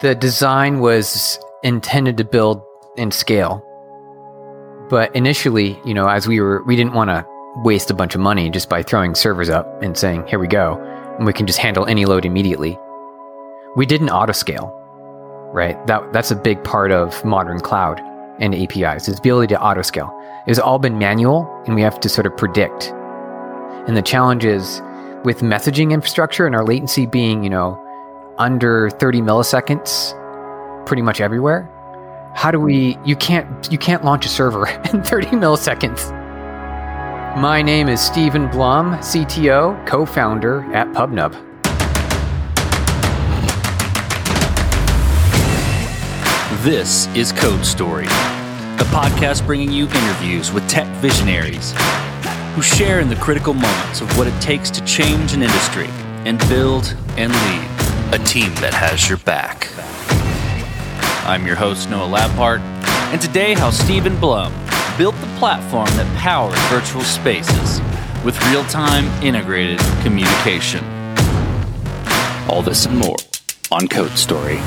the design was intended to build and scale. But initially, you know, as we were, we didn't want to waste a bunch of money just by throwing servers up and saying, here we go, and we can just handle any load immediately. We didn't auto scale, right? That, that's a big part of modern cloud and APIs, is the ability to auto scale. It It's all been manual, and we have to sort of predict. And the challenge is with messaging infrastructure and our latency being, you know, under 30 milliseconds pretty much everywhere. How do we you can't you can't launch a server in 30 milliseconds. My name is Stephen Blum, CTO, co-founder at PubNub. This is Code Story, a podcast bringing you interviews with tech visionaries who share in the critical moments of what it takes to change an industry and build and lead a team that has your back. I'm your host, Noah Labhart, and today, how Stephen Blum built the platform that powers virtual spaces with real time integrated communication. All this and more on Code Story.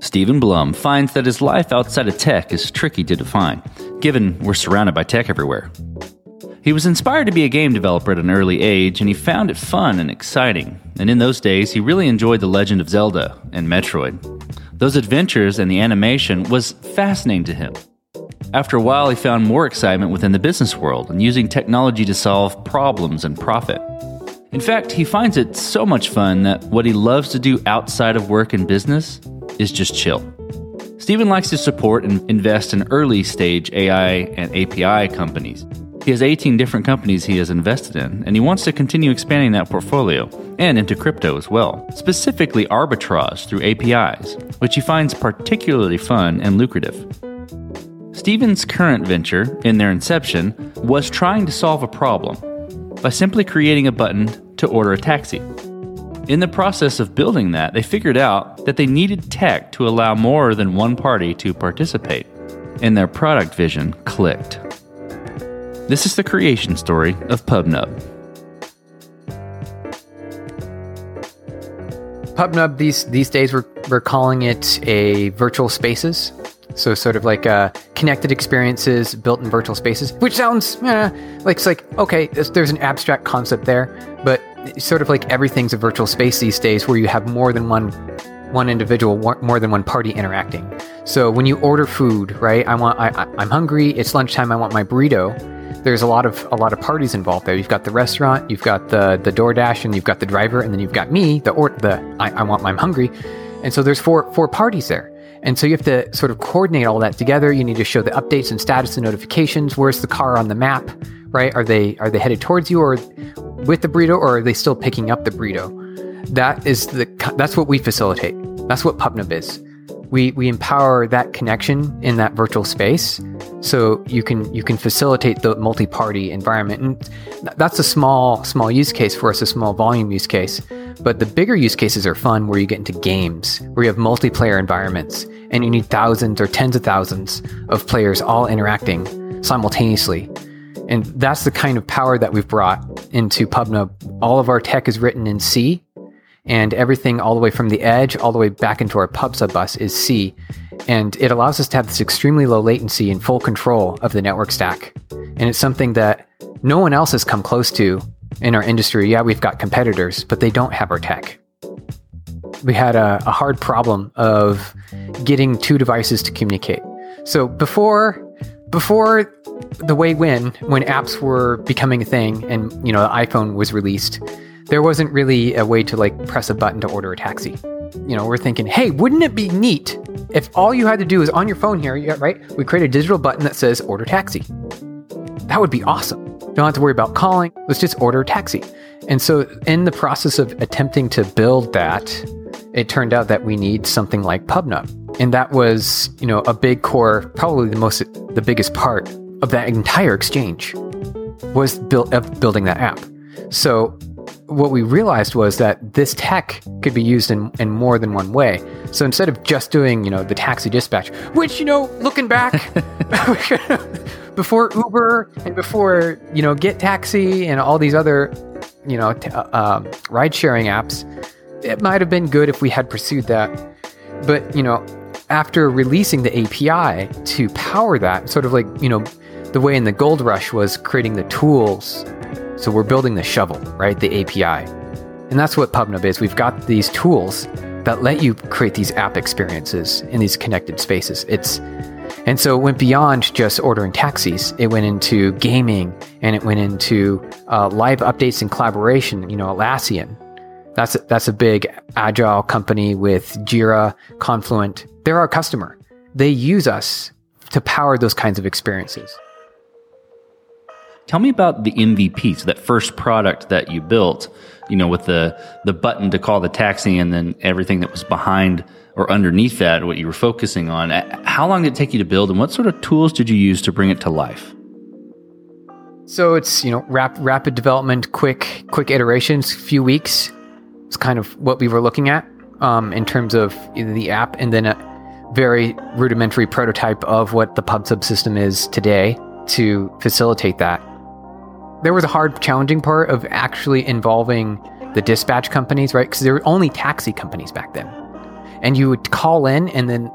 Stephen Blum finds that his life outside of tech is tricky to define, given we're surrounded by tech everywhere. He was inspired to be a game developer at an early age, and he found it fun and exciting. And in those days, he really enjoyed The Legend of Zelda and Metroid. Those adventures and the animation was fascinating to him. After a while, he found more excitement within the business world and using technology to solve problems and profit. In fact, he finds it so much fun that what he loves to do outside of work and business is just chill. Stephen likes to support and invest in early stage AI and API companies. He has 18 different companies he has invested in, and he wants to continue expanding that portfolio and into crypto as well, specifically arbitrage through APIs, which he finds particularly fun and lucrative. Stephen's current venture, in their inception, was trying to solve a problem by simply creating a button to order a taxi. In the process of building that, they figured out that they needed tech to allow more than one party to participate, and their product vision clicked. This is the creation story of PubNub. PubNub these these days we're we're calling it a virtual spaces. So sort of like uh, connected experiences built in virtual spaces, which sounds eh, like it's like okay, there's, an abstract concept there, but sort of like everything's a virtual space these days, where you have more than one one individual, more than one party interacting. So when you order food, right? I want I, I'm hungry. It's lunchtime. I want my burrito there's a lot of a lot of parties involved there. You've got the restaurant, you've got the the DoorDash, and you've got the driver, and then you've got me, the or the I, I want I'm hungry, and so there's four four parties there. And so you have to sort of coordinate all that together. You need to show the updates and status and notifications. Where's the car on the map? Right? Are they are they headed towards you or with the burrito, or are they still picking up the burrito? That is the that's what we facilitate. That's what PubNub is we we empower that connection in that virtual space. So you can you can facilitate the multi-party environment. And that's a small small use case for us a small volume use case. But the bigger use cases are fun where you get into games where you have multiplayer environments and you need thousands or tens of thousands of players all interacting simultaneously. And that's the kind of power that we've brought into pubnub. All of our tech is written in c and everything all the way from the edge all the way back into our PubSub bus is C. And it allows us to have this extremely low latency and full control of the network stack. And it's something that no one else has come close to in our industry. Yeah, we've got competitors, but they don't have our tech. We had a, a hard problem of getting two devices to communicate. So before before the way when when apps were becoming a thing and you know the iPhone was released, there wasn't really a way to like press a button to order a taxi. You know, we're thinking, hey, wouldn't it be neat if all you had to do is on your phone here, right? We create a digital button that says order taxi. That would be awesome. Don't have to worry about calling. Let's just order a taxi. And so, in the process of attempting to build that, it turned out that we need something like PubNub. And that was, you know, a big core, probably the most, the biggest part of that entire exchange was built of building that app. So what we realized was that this tech could be used in, in more than one way. So instead of just doing, you know, the taxi dispatch, which, you know, looking back, before Uber and before, you know, Get Taxi and all these other you know, t- uh, um, ride sharing apps, it might have been good if we had pursued that. But, you know, after releasing the API to power that, sort of like, you know, the way in the gold rush was creating the tools. So we're building the shovel, right? The API. And that's what PubNub is. We've got these tools that let you create these app experiences in these connected spaces. It's and so it went beyond just ordering taxis. It went into gaming and it went into uh, live updates and collaboration. You know, Atlassian. That's a, that's a big agile company with Jira, Confluence. They're our customer. They use us to power those kinds of experiences. Tell me about the MVP, so that first product that you built, you know, with the the button to call the taxi and then everything that was behind or underneath that, what you were focusing on. How long did it take you to build and what sort of tools did you use to bring it to life? So it's, you know, rap, rapid development, quick quick iterations, few weeks. It's kind of what we were looking at um, in terms of the app and then a very rudimentary prototype of what the pub subsystem is today to facilitate that there was a hard, challenging part of actually involving the dispatch companies, right? Because there were only taxi companies back then. And you would call in and then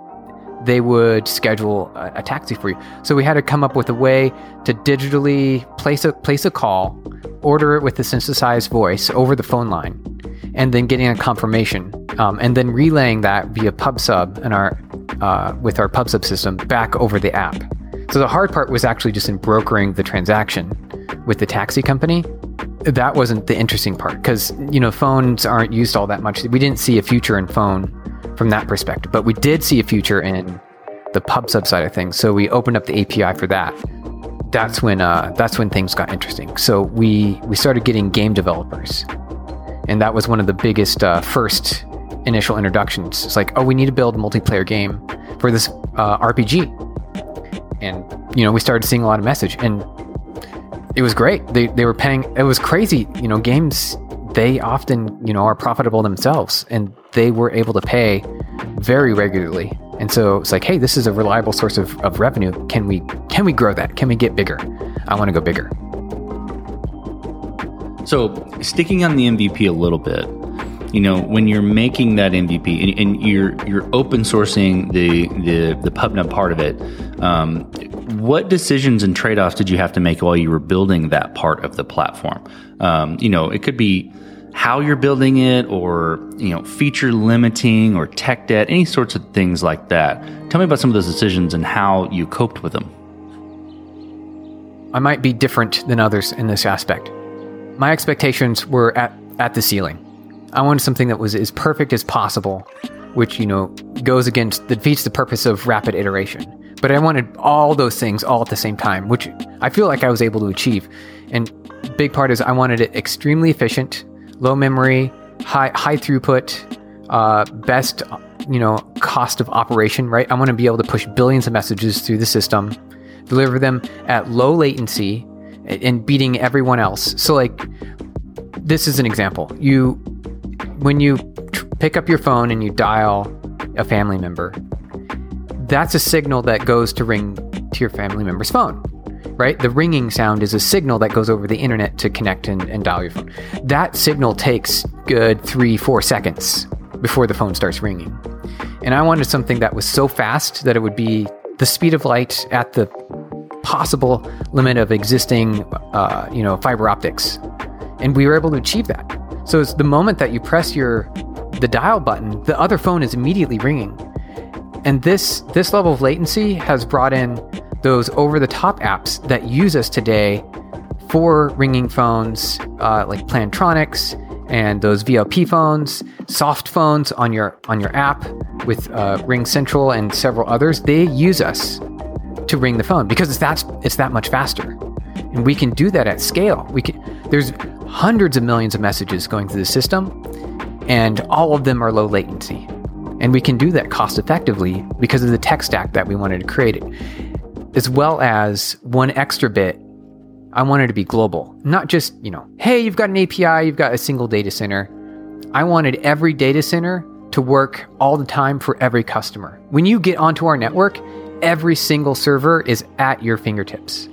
they would schedule a, a, taxi for you. So we had to come up with a way to digitally place a place a call, order it with a synthesized voice over the phone line, and then getting a confirmation, um, and then relaying that via PubSub and our uh, with our PubSub system back over the app. So the hard part was actually just in brokering the transaction with the taxi company, that wasn't the interesting part because you know phones aren't used all that much. We didn't see a future in phone from that perspective, but we did see a future in the pub sub side of things. So we opened up the API for that. That's when uh, that's when things got interesting. So we we started getting game developers, and that was one of the biggest uh, first initial introductions. It's like, oh, we need to build a multiplayer game for this uh, RPG, and you know we started seeing a lot of message and it was great. They they were paying. It was crazy. You know, games they often you know are profitable themselves, and they were able to pay very regularly. And so it's like, hey, this is a reliable source of, of revenue. Can we can we grow that? Can we get bigger? I want to go bigger. So sticking on the MVP a little bit, you know, when you're making that MVP and, and you're you're open sourcing the the the PubNub part of it, um, what decisions and trade offs did you have to make while you were building that part of the platform? Um, you know, it could be how you're building it or you know feature limiting or tech debt any sorts of things like that. Tell me about some of those decisions and how you coped with them. I might be different than others in this aspect. My expectations were at, at the ceiling I wanted something that was as perfect as possible, which, you know, goes against, defeats the purpose of rapid iteration. But I wanted all those things all at the same time, which I feel like I was able to achieve. And big part is I wanted it extremely efficient, low memory, high high throughput, uh, best you know cost of operation. Right, I want to be able to push billions of messages through the system, deliver them at low latency, and beating everyone else. So like, this is an example. You when you tr- pick up your phone and you dial a family member, that's a signal that goes to ring to your family member's phone, right? The ringing sound is a signal that goes over the internet to connect and, and dial your phone. That signal takes good three, four seconds before the phone starts ringing. And I wanted something that was so fast that it would be the speed of light at the possible limit of existing, uh, you know, fiber optics. And we were able to achieve that. So it's the moment that you press your the dial button, the other phone is immediately ringing. And this this level of latency has brought in those over-the-top apps that use us today for ringing phones, uh, like Plantronics and those VoIP phones, soft phones on your on your app with uh, RingCentral and several others. They use us to ring the phone because it's that it's that much faster, and we can do that at scale. We can. There's hundreds of millions of messages going through the system, and all of them are low latency. And we can do that cost effectively because of the tech stack that we wanted to create. As well as one extra bit, I wanted to be global. Not just, you know, hey, you've got an API, you've got a single data center. I wanted every data center to work all the time for every customer. When you get onto our network, every single server is at your fingertips.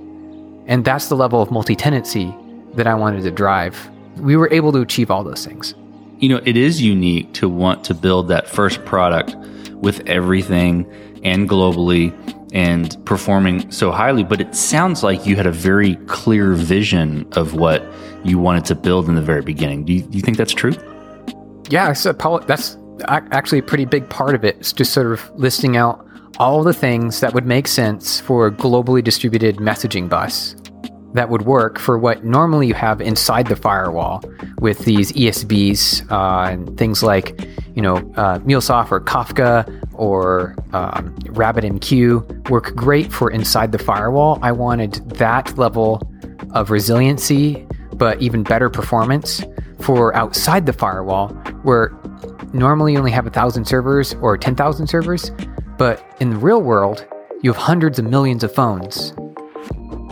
And that's the level of multi tenancy that I wanted to drive we were able to achieve all those things. You know, it is unique to want to build that first product with everything and globally and performing so highly, but it sounds like you had a very clear vision of what you wanted to build in the very beginning. Do you, do you think that's true? Yeah, so that's actually a pretty big part of it. It's just sort of listing out all the things that would make sense for a globally distributed messaging bus that would work for what normally you have inside the firewall with these ESBs uh, and things like, you know, uh, MuleSoft or Kafka or um, RabbitMQ work great for inside the firewall. I wanted that level of resiliency, but even better performance for outside the firewall, where normally you only have a thousand servers or 10,000 servers, but in the real world, you have hundreds of millions of phones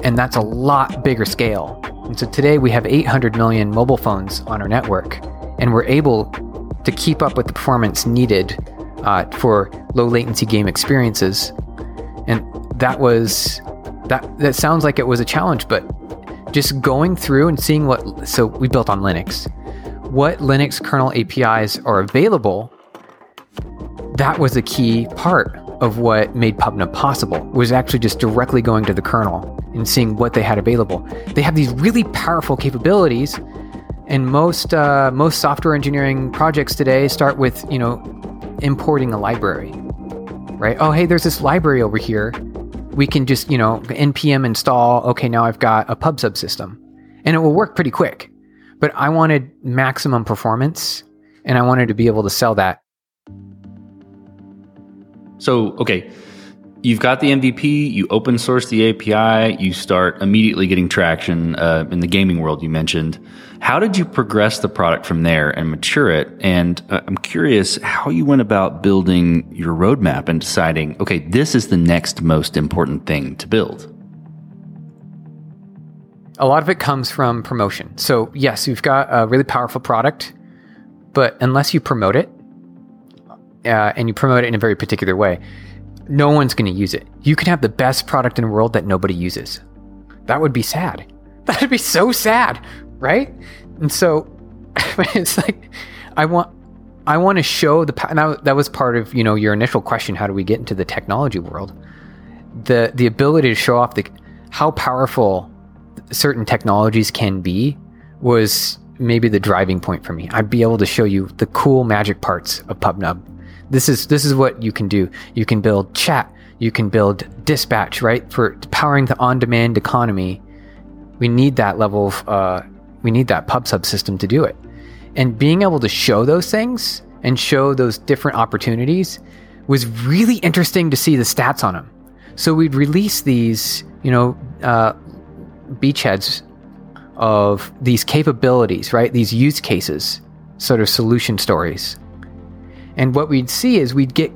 and that's a lot bigger scale. And so today we have 800 million mobile phones on our network, and we're able to keep up with the performance needed uh, for low latency game experiences. And that was that. That sounds like it was a challenge, but just going through and seeing what. So we built on Linux. What Linux kernel APIs are available. That was a key part of what made PubNub possible. Was actually just directly going to the kernel and seeing what they had available. They have these really powerful capabilities, and most uh, most software engineering projects today start with you know importing a library, right? Oh, hey, there's this library over here. We can just you know npm install. Okay, now I've got a pub subsystem, and it will work pretty quick. But I wanted maximum performance, and I wanted to be able to sell that. So okay you've got the MVP, you open source the API, you start immediately getting traction uh, in the gaming world you mentioned. How did you progress the product from there and mature it? And uh, I'm curious how you went about building your roadmap and deciding, okay, this is the next most important thing to build. A lot of it comes from promotion. So, yes, you've got a really powerful product, but unless you promote it, uh, and you promote it in a very particular way, no one's going to use it. You can have the best product in the world that nobody uses. That would be sad. That would be so sad, right? And so it's like I want I want to show the that, that was part of, you know, your initial question, how do we get into the technology world? The the ability to show off the how powerful certain technologies can be was maybe the driving point for me. I'd be able to show you the cool magic parts of PubNub this is this is what you can do. You can build chat. You can build dispatch, right? For powering the on-demand economy, we need that level of uh, we need that pub sub system to do it. And being able to show those things and show those different opportunities was really interesting to see the stats on them. So we'd release these, you know, uh, beachheads of these capabilities, right? These use cases, sort of solution stories. And what we'd see is we'd get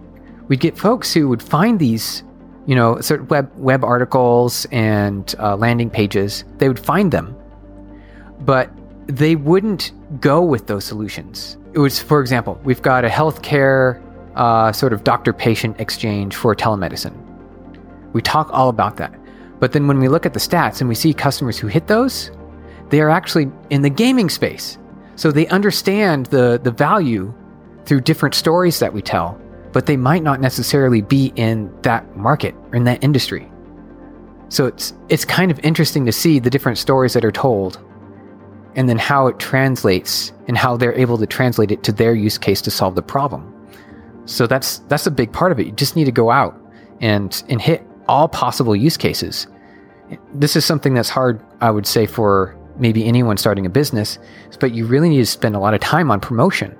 we'd get folks who would find these, you know, certain web web articles and uh, landing pages. They would find them, but they wouldn't go with those solutions. It was, for example, we've got a healthcare uh, sort of doctor-patient exchange for telemedicine. We talk all about that, but then when we look at the stats and we see customers who hit those, they are actually in the gaming space. So they understand the the value through different stories that we tell, but they might not necessarily be in that market or in that industry. So it's it's kind of interesting to see the different stories that are told and then how it translates and how they're able to translate it to their use case to solve the problem. So that's that's a big part of it. You just need to go out and and hit all possible use cases. This is something that's hard, I would say, for maybe anyone starting a business, but you really need to spend a lot of time on promotion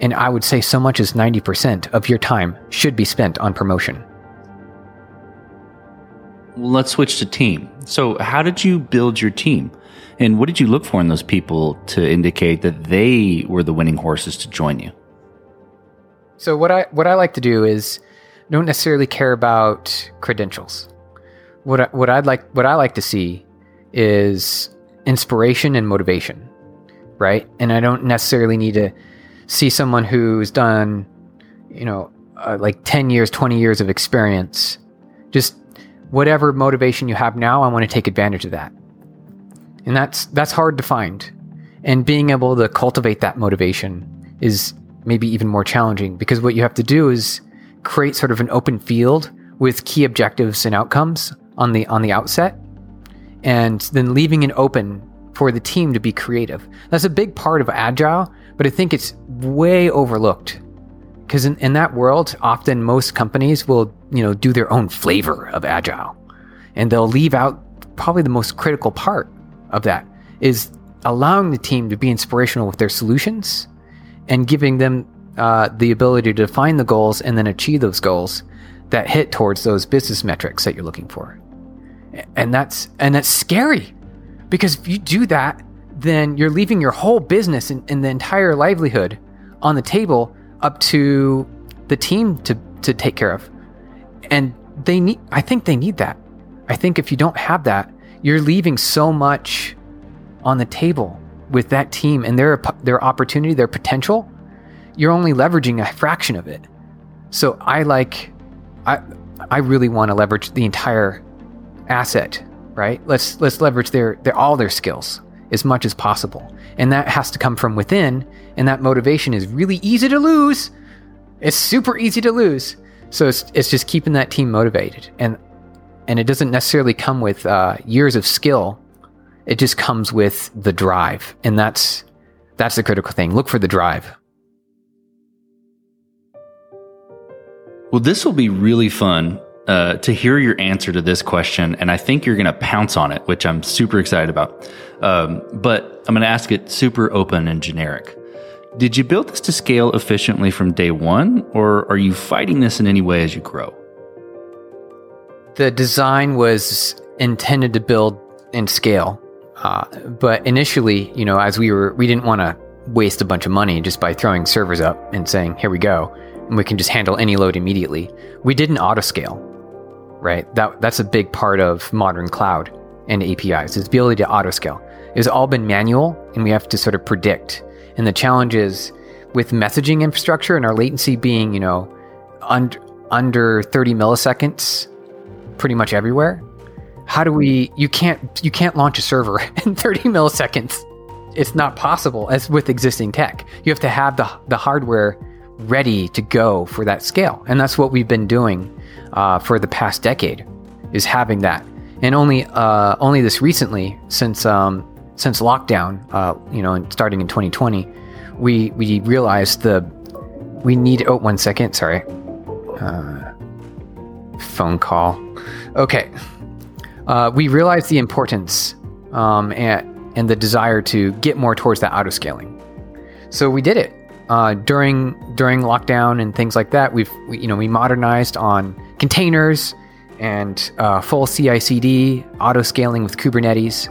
and I would say so much as 90% of your time should be spent on promotion. Let's switch to team. So, how did you build your team? And what did you look for in those people to indicate that they were the winning horses to join you? So, what I what I like to do is don't necessarily care about credentials. What I, what I'd like what I like to see is inspiration and motivation, right? And I don't necessarily need to see someone who's done, you know, uh, like 10 years, 20 years of experience, just whatever motivation you have now, I want to take advantage of that. And that's that's hard to find. And being able to cultivate that motivation is maybe even more challenging because what you have to do is create sort of an open field with key objectives and outcomes on the on the outset and then leaving it open for the team to be creative. That's a big part of agile, but I think it's way overlooked. Because in, in that world, often most companies will, you know, do their own flavor of agile. And they'll leave out probably the most critical part of that is allowing the team to be inspirational with their solutions and giving them uh, the ability to define the goals and then achieve those goals that hit towards those business metrics that you're looking for. And that's and that's scary because if you do that, then you're leaving your whole business and, and the entire livelihood on the table up to the team to, to take care of. And they need I think they need that. I think if you don't have that, you're leaving so much on the table with that team and their their opportunity, their potential. You're only leveraging a fraction of it. So I like I I really want to leverage the entire asset, right? Let's let's leverage their, their all their skills as much as possible. And that has to come from within, and that motivation is really easy to lose. It's super easy to lose. So it's, it's just keeping that team motivated. And and it doesn't necessarily come with uh, years of skill. It just comes with the drive. And that's that's the critical thing. Look for the drive. Well, this will be really fun uh, to hear your answer to this question, and I think you're going to pounce on it, which I'm super excited about. Um, but I'm going to ask it super open and generic. Did you build this to scale efficiently from day one, or are you fighting this in any way as you grow? The design was intended to build and scale, uh, but initially, you know, as we were, we didn't want to waste a bunch of money just by throwing servers up and saying, "Here we go," and we can just handle any load immediately. We didn't auto scale right? That that's a big part of modern cloud and APIs is the ability to auto scale. It's all been manual, and we have to sort of predict. And the challenge is with messaging infrastructure and our latency being, you know, under under 30 milliseconds, pretty much everywhere. How do we? You can't you can't launch a server in 30 milliseconds. It's not possible as with existing tech. You have to have the the hardware ready to go for that scale, and that's what we've been doing uh, for the past decade is having that. And only uh, only this recently, since um, since lockdown, uh, you know, starting in 2020, we we realized the we need. Oh, one second, sorry. Uh, phone call. Okay. Uh, we realized the importance um, and and the desire to get more towards that auto scaling. So we did it uh, during during lockdown and things like that. We've we, you know we modernized on containers and uh, full CI/CD auto scaling with Kubernetes,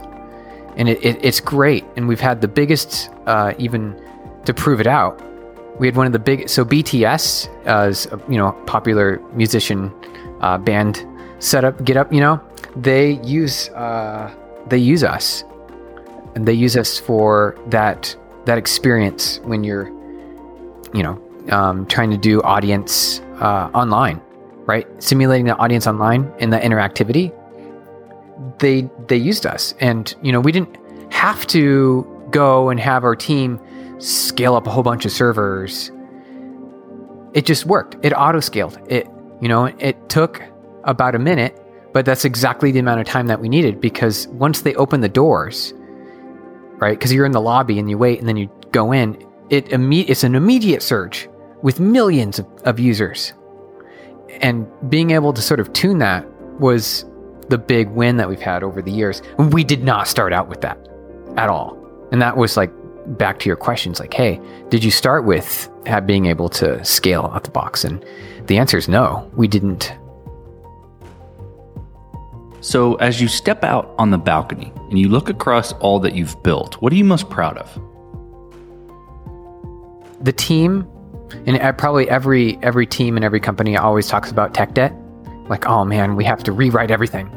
and it, it, it's great. And we've had the biggest uh, even to prove it out. We had one of the big so BTS uh, you know popular musician uh, band setup get up you know they use uh, they use us and they use us for that that experience when you're you know, um, trying to do audience uh, online, right? Simulating the audience online and the interactivity. They they used us, and you know, we didn't have to go and have our team scale up a whole bunch of servers. It just worked. It auto scaled. It you know, it took about a minute, but that's exactly the amount of time that we needed because once they open the doors, right? Because you're in the lobby and you wait, and then you go in it imme- it's an immediate surge with millions of, of users. And being able to sort of tune that was the big win that we've had over the years. We did not start out with that at all. And that was like back to your questions like, hey, did you start with being able to scale out the box? And the answer is no, we didn't. So, as you step out on the balcony and you look across all that you've built, what are you most proud of? The team, and probably every every team and every company always talks about tech debt. Like, oh man, we have to rewrite everything.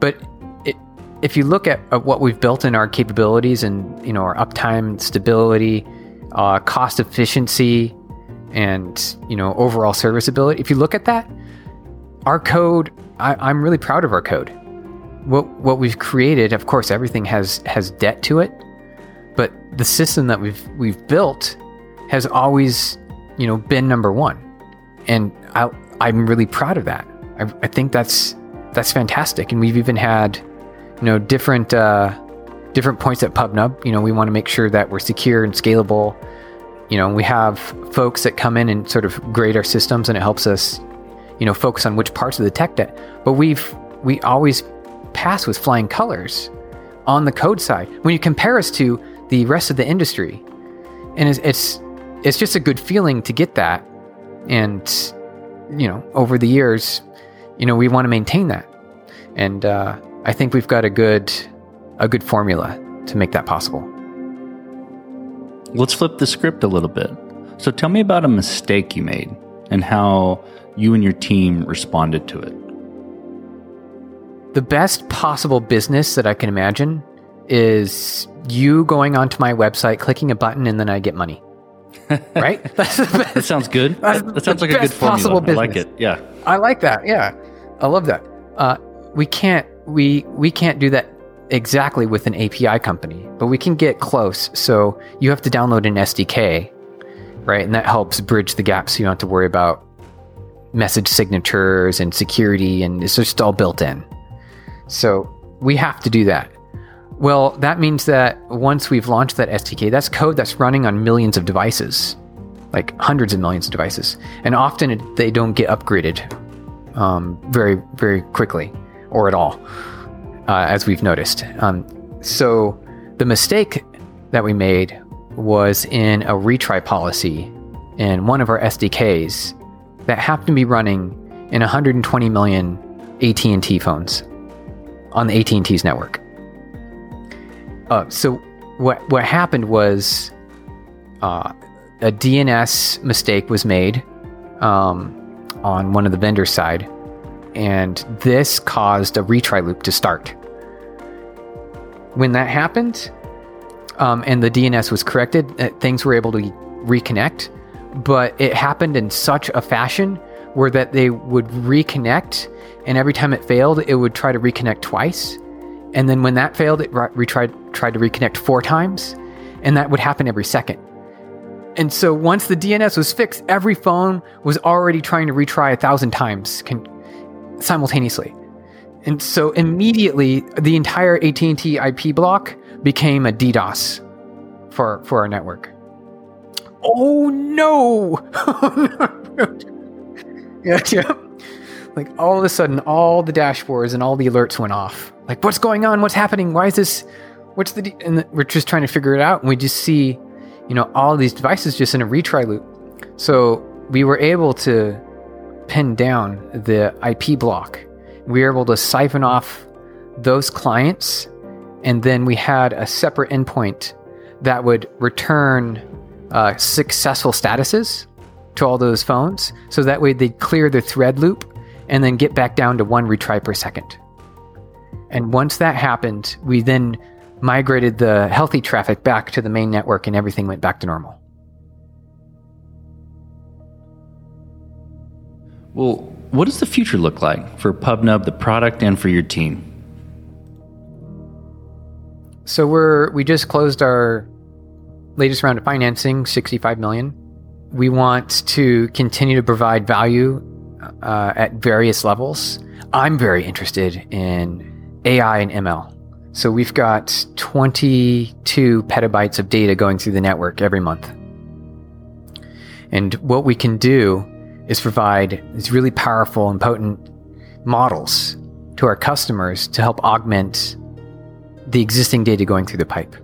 But it, if you look at, at, what we've built in our capabilities and you know our uptime, stability, uh, cost efficiency, and you know overall serviceability, if you look at that, our code, I, I'm really proud of our code. What what we've created, of course, everything has has debt to it, but the system that we've we've built has always, you know, been number one, and I I'm really proud of that. I, I think that's that's fantastic, and we've even had, you know, different uh, different points at PubNub. You know, we want to make sure that we're secure and scalable. You know, we have folks that come in and sort of grade our systems, and it helps us, you know, focus on which parts of the tech debt. But we've we always pass with flying colors on the code side when you compare us to the rest of the industry, and it's it's, it's just a good feeling to get that, and you know, over the years, you know, we want to maintain that, and uh, I think we've got a good a good formula to make that possible. Let's flip the script a little bit. So tell me about a mistake you made and how you and your team responded to it. The best possible business that I can imagine is you going onto my website, clicking a button, and then I get money. right? That's. That sounds good. That, that sounds like a good formula. I like it. Yeah. I like that. Yeah. I love that. Uh, we can't we we can't do that exactly with an API company, but we can get close. So you have to download an SDK, right? And that helps bridge the gap so you don't have to worry about message signatures and security, and it's just all built in. So we have to do that. Well, that means that once we've launched that SDK, that's code that's running on millions of devices, like hundreds of millions of devices. And often it, they don't get upgraded um, very, very quickly or at all uh, as we've noticed. Um, so the mistake that we made was in a retry policy in one of our SDKs that happened to be running in 120 million AT&T phones on the AT&T's network. Uh, so what what happened was uh, a DNS mistake was made um, on one of the vendor side and this caused a retry loop to start. When that happened, um, and the DNS was corrected, uh, things were able to reconnect, but it happened in such a fashion where that they would reconnect, and every time it failed, it would try to reconnect twice, and then when that failed, it retried tried to reconnect four times, and that would happen every second. And so once the DNS was fixed, every phone was already trying to retry a thousand times, con- simultaneously. And so immediately the entire AT&T IP block became a DDoS for for our network. Oh no. Oh, yeah, yeah. Like all of a sudden all the dashboards and all the alerts went off. Like what's going on? What's happening? Why is this what's the de-? and we're just trying to figure it out and we just see you know all these devices just in a retry loop. So we were able to pin down the IP block. We were able to siphon off those clients, and then we had a separate endpoint that would return uh, successful statuses to all those phones. So that way they'd clear the thread loop and then get back down to one retry per second. And once that happened, we then migrated the healthy traffic back to the main network and everything went back to normal. Well, what does the future look like for PubNub, the product, and for your team? So we're we just closed our latest round of financing, 65 million. We want to continue to provide value uh, at various levels. I'm very interested in AI and ML. So we've got 22 petabytes of data going through the network every month. And what we can do is provide these really powerful and potent models to our customers to help augment the existing data going through the pipe.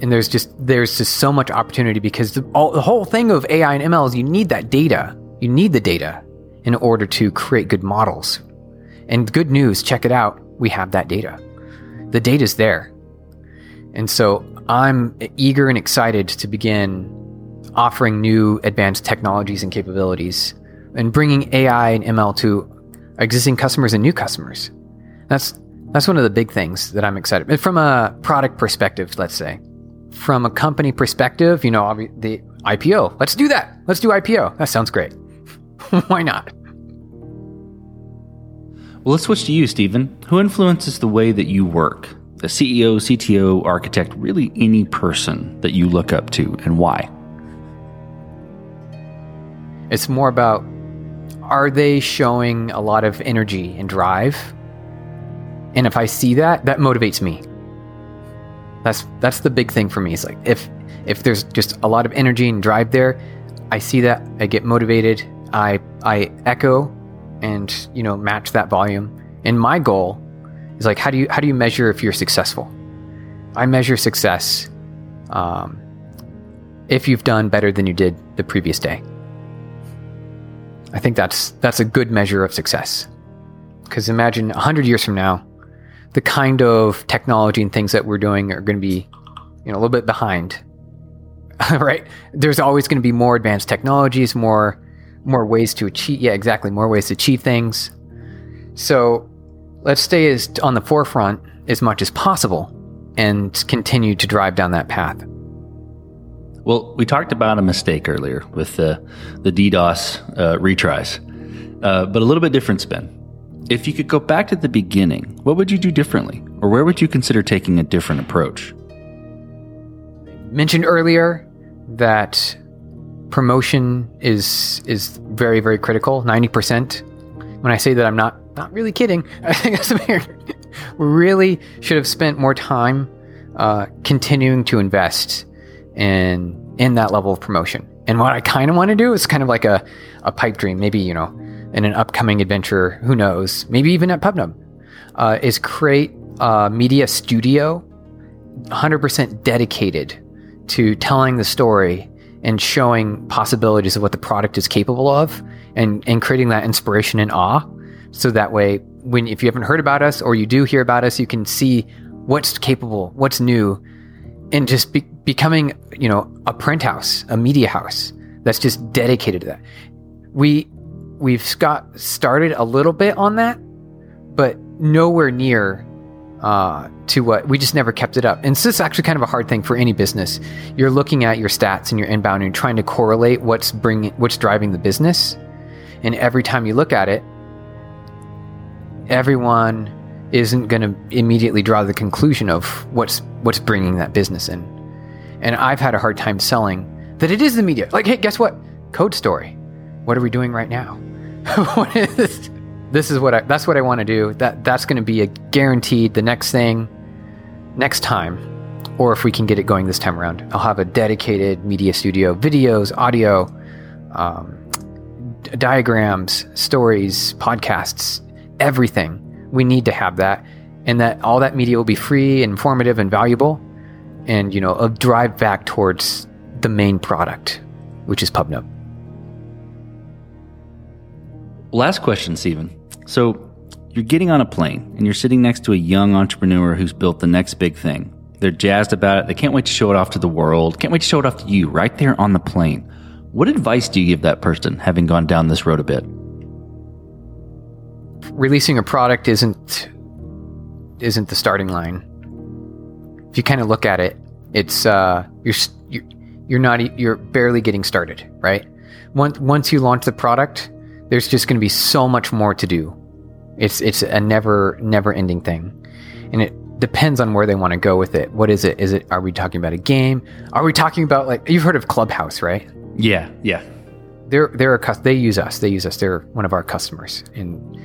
And there's just there's just so much opportunity because the, all, the whole thing of AI and ML is you need that data. You need the data in order to create good models. And good news, check it out. We have that data. The data's there. And so I'm eager and excited to begin offering new advanced technologies and capabilities and bringing AI and ML to existing customers and new customers. That's that's one of the big things that I'm excited. From a product perspective, let's say, from a company perspective, you know, the IPO. Let's do that. Let's do IPO. That sounds great. Why not? Well, let's switch to you, Stephen. Who influences the way that you work? A CEO, CTO, architect, really any person that you look up to, and why? It's more about are they showing a lot of energy and drive? And if I see that, that motivates me. That's that's the big thing for me. It's like if if there's just a lot of energy and drive there, I see that, I get motivated, I I echo and, you know, match that volume. And my goal is like how do you how do you measure if you're successful? I measure success um, if you've done better than you did the previous day. I think that's that's a good measure of success. Because imagine 100 years from now, the kind of technology and things that we're doing are going to be, you know, a little bit behind. right? There's always going to be more advanced technologies, more more ways to achieve. Yeah, exactly, more ways to achieve things. So let's stay as on the forefront as much as possible and continue to drive down that path. Well, we talked about a mistake earlier with the the DDoS uh, retries, uh, but a little bit different spin. If you could go back to the beginning, what would you do differently, or where would you consider taking a different approach? Mentioned earlier that promotion is is very very critical. Ninety percent. When I say that, I'm not not really kidding. I think we really should have spent more time uh, continuing to invest in in that level of promotion. And what I kind of want to do is kind of like a, a pipe dream, maybe, you know, in an upcoming adventure, who knows, maybe even at PubNub, uh, is create a media studio 100% dedicated to telling the story and showing possibilities of what the product is capable of and, and creating that inspiration and awe. So that way, when if you haven't heard about us or you do hear about us, you can see what's capable, what's new, and just be, becoming, you know, a print house, a media house that's just dedicated to that. We we've got started a little bit on that, but nowhere near uh, to what we just never kept it up. And this is actually kind of a hard thing for any business. You're looking at your stats and your inbound and you're trying to correlate what's bringing, what's driving the business. And every time you look at it, everyone isn't going to immediately draw the conclusion of what's what's bringing that business in. And I've had a hard time selling that it is the media. Like, hey, guess what? Code Story. What are we doing right now? what is this? Is what I. That's what I want to do. That that's going to be a guaranteed the next thing, next time, or if we can get it going this time around, I'll have a dedicated media studio, videos, audio, um, d- diagrams, stories, podcasts, everything we need to have that and that all that media will be free informative and valuable and you know a drive back towards the main product which is pubnub last question stephen so you're getting on a plane and you're sitting next to a young entrepreneur who's built the next big thing. They're jazzed about it. They can't wait to show it off to the world. Can't wait to show it off to you right there on the plane. What advice do you give that person having gone down this road a bit? Releasing a product isn't isn't the starting line. If you kind of look at it, it's uh, you're you're you're not you're barely getting started, right? Once once you launch the product, there's just going to be so much more to do. It's it's a never never ending thing, and it depends on where they want to go with it. What is it? Is it are we talking about a game? Are we talking about like you've heard of Clubhouse, right? Yeah, yeah. They're they're a they use us. They use us. They're one of our customers, and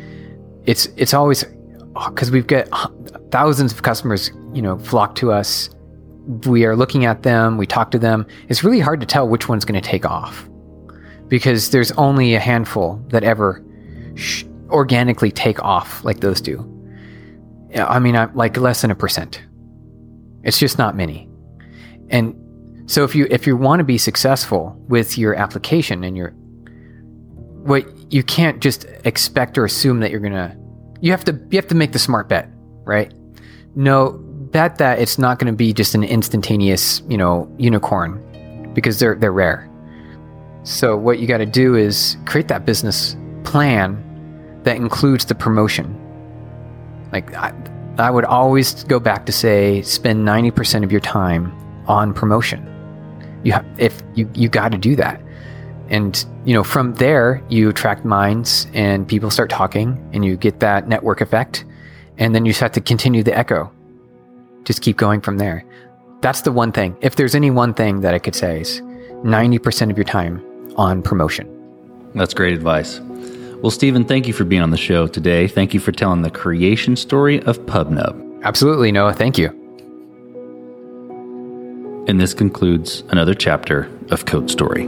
it's it's always because we've got thousands of customers, you know, flock to us. We are looking at them, we talk to them. It's really hard to tell which one's going to take off because there's only a handful that ever sh- organically take off like those do. I mean, I'm like less than a percent. It's just not many. And so if you if you want to be successful with your application and your what you can't just expect or assume that you're gonna you have to you have to make the smart bet right no bet that it's not going to be just an instantaneous you know unicorn because they're they're rare so what you got to do is create that business plan that includes the promotion. Like I, I would always go back to say spend 90% of your time on promotion. You have if you you got to do that. And you know from there you attract minds and people start talking and you get that network effect. And then you just have to continue the echo. Just keep going from there. That's the one thing. If there's any one thing that I could say is 90% of your time on promotion. That's great advice. Well, Stephen, thank you for being on the show today. Thank you for telling the creation story of PubNub. Absolutely, Noah. Thank you. And this concludes another chapter of Code Story.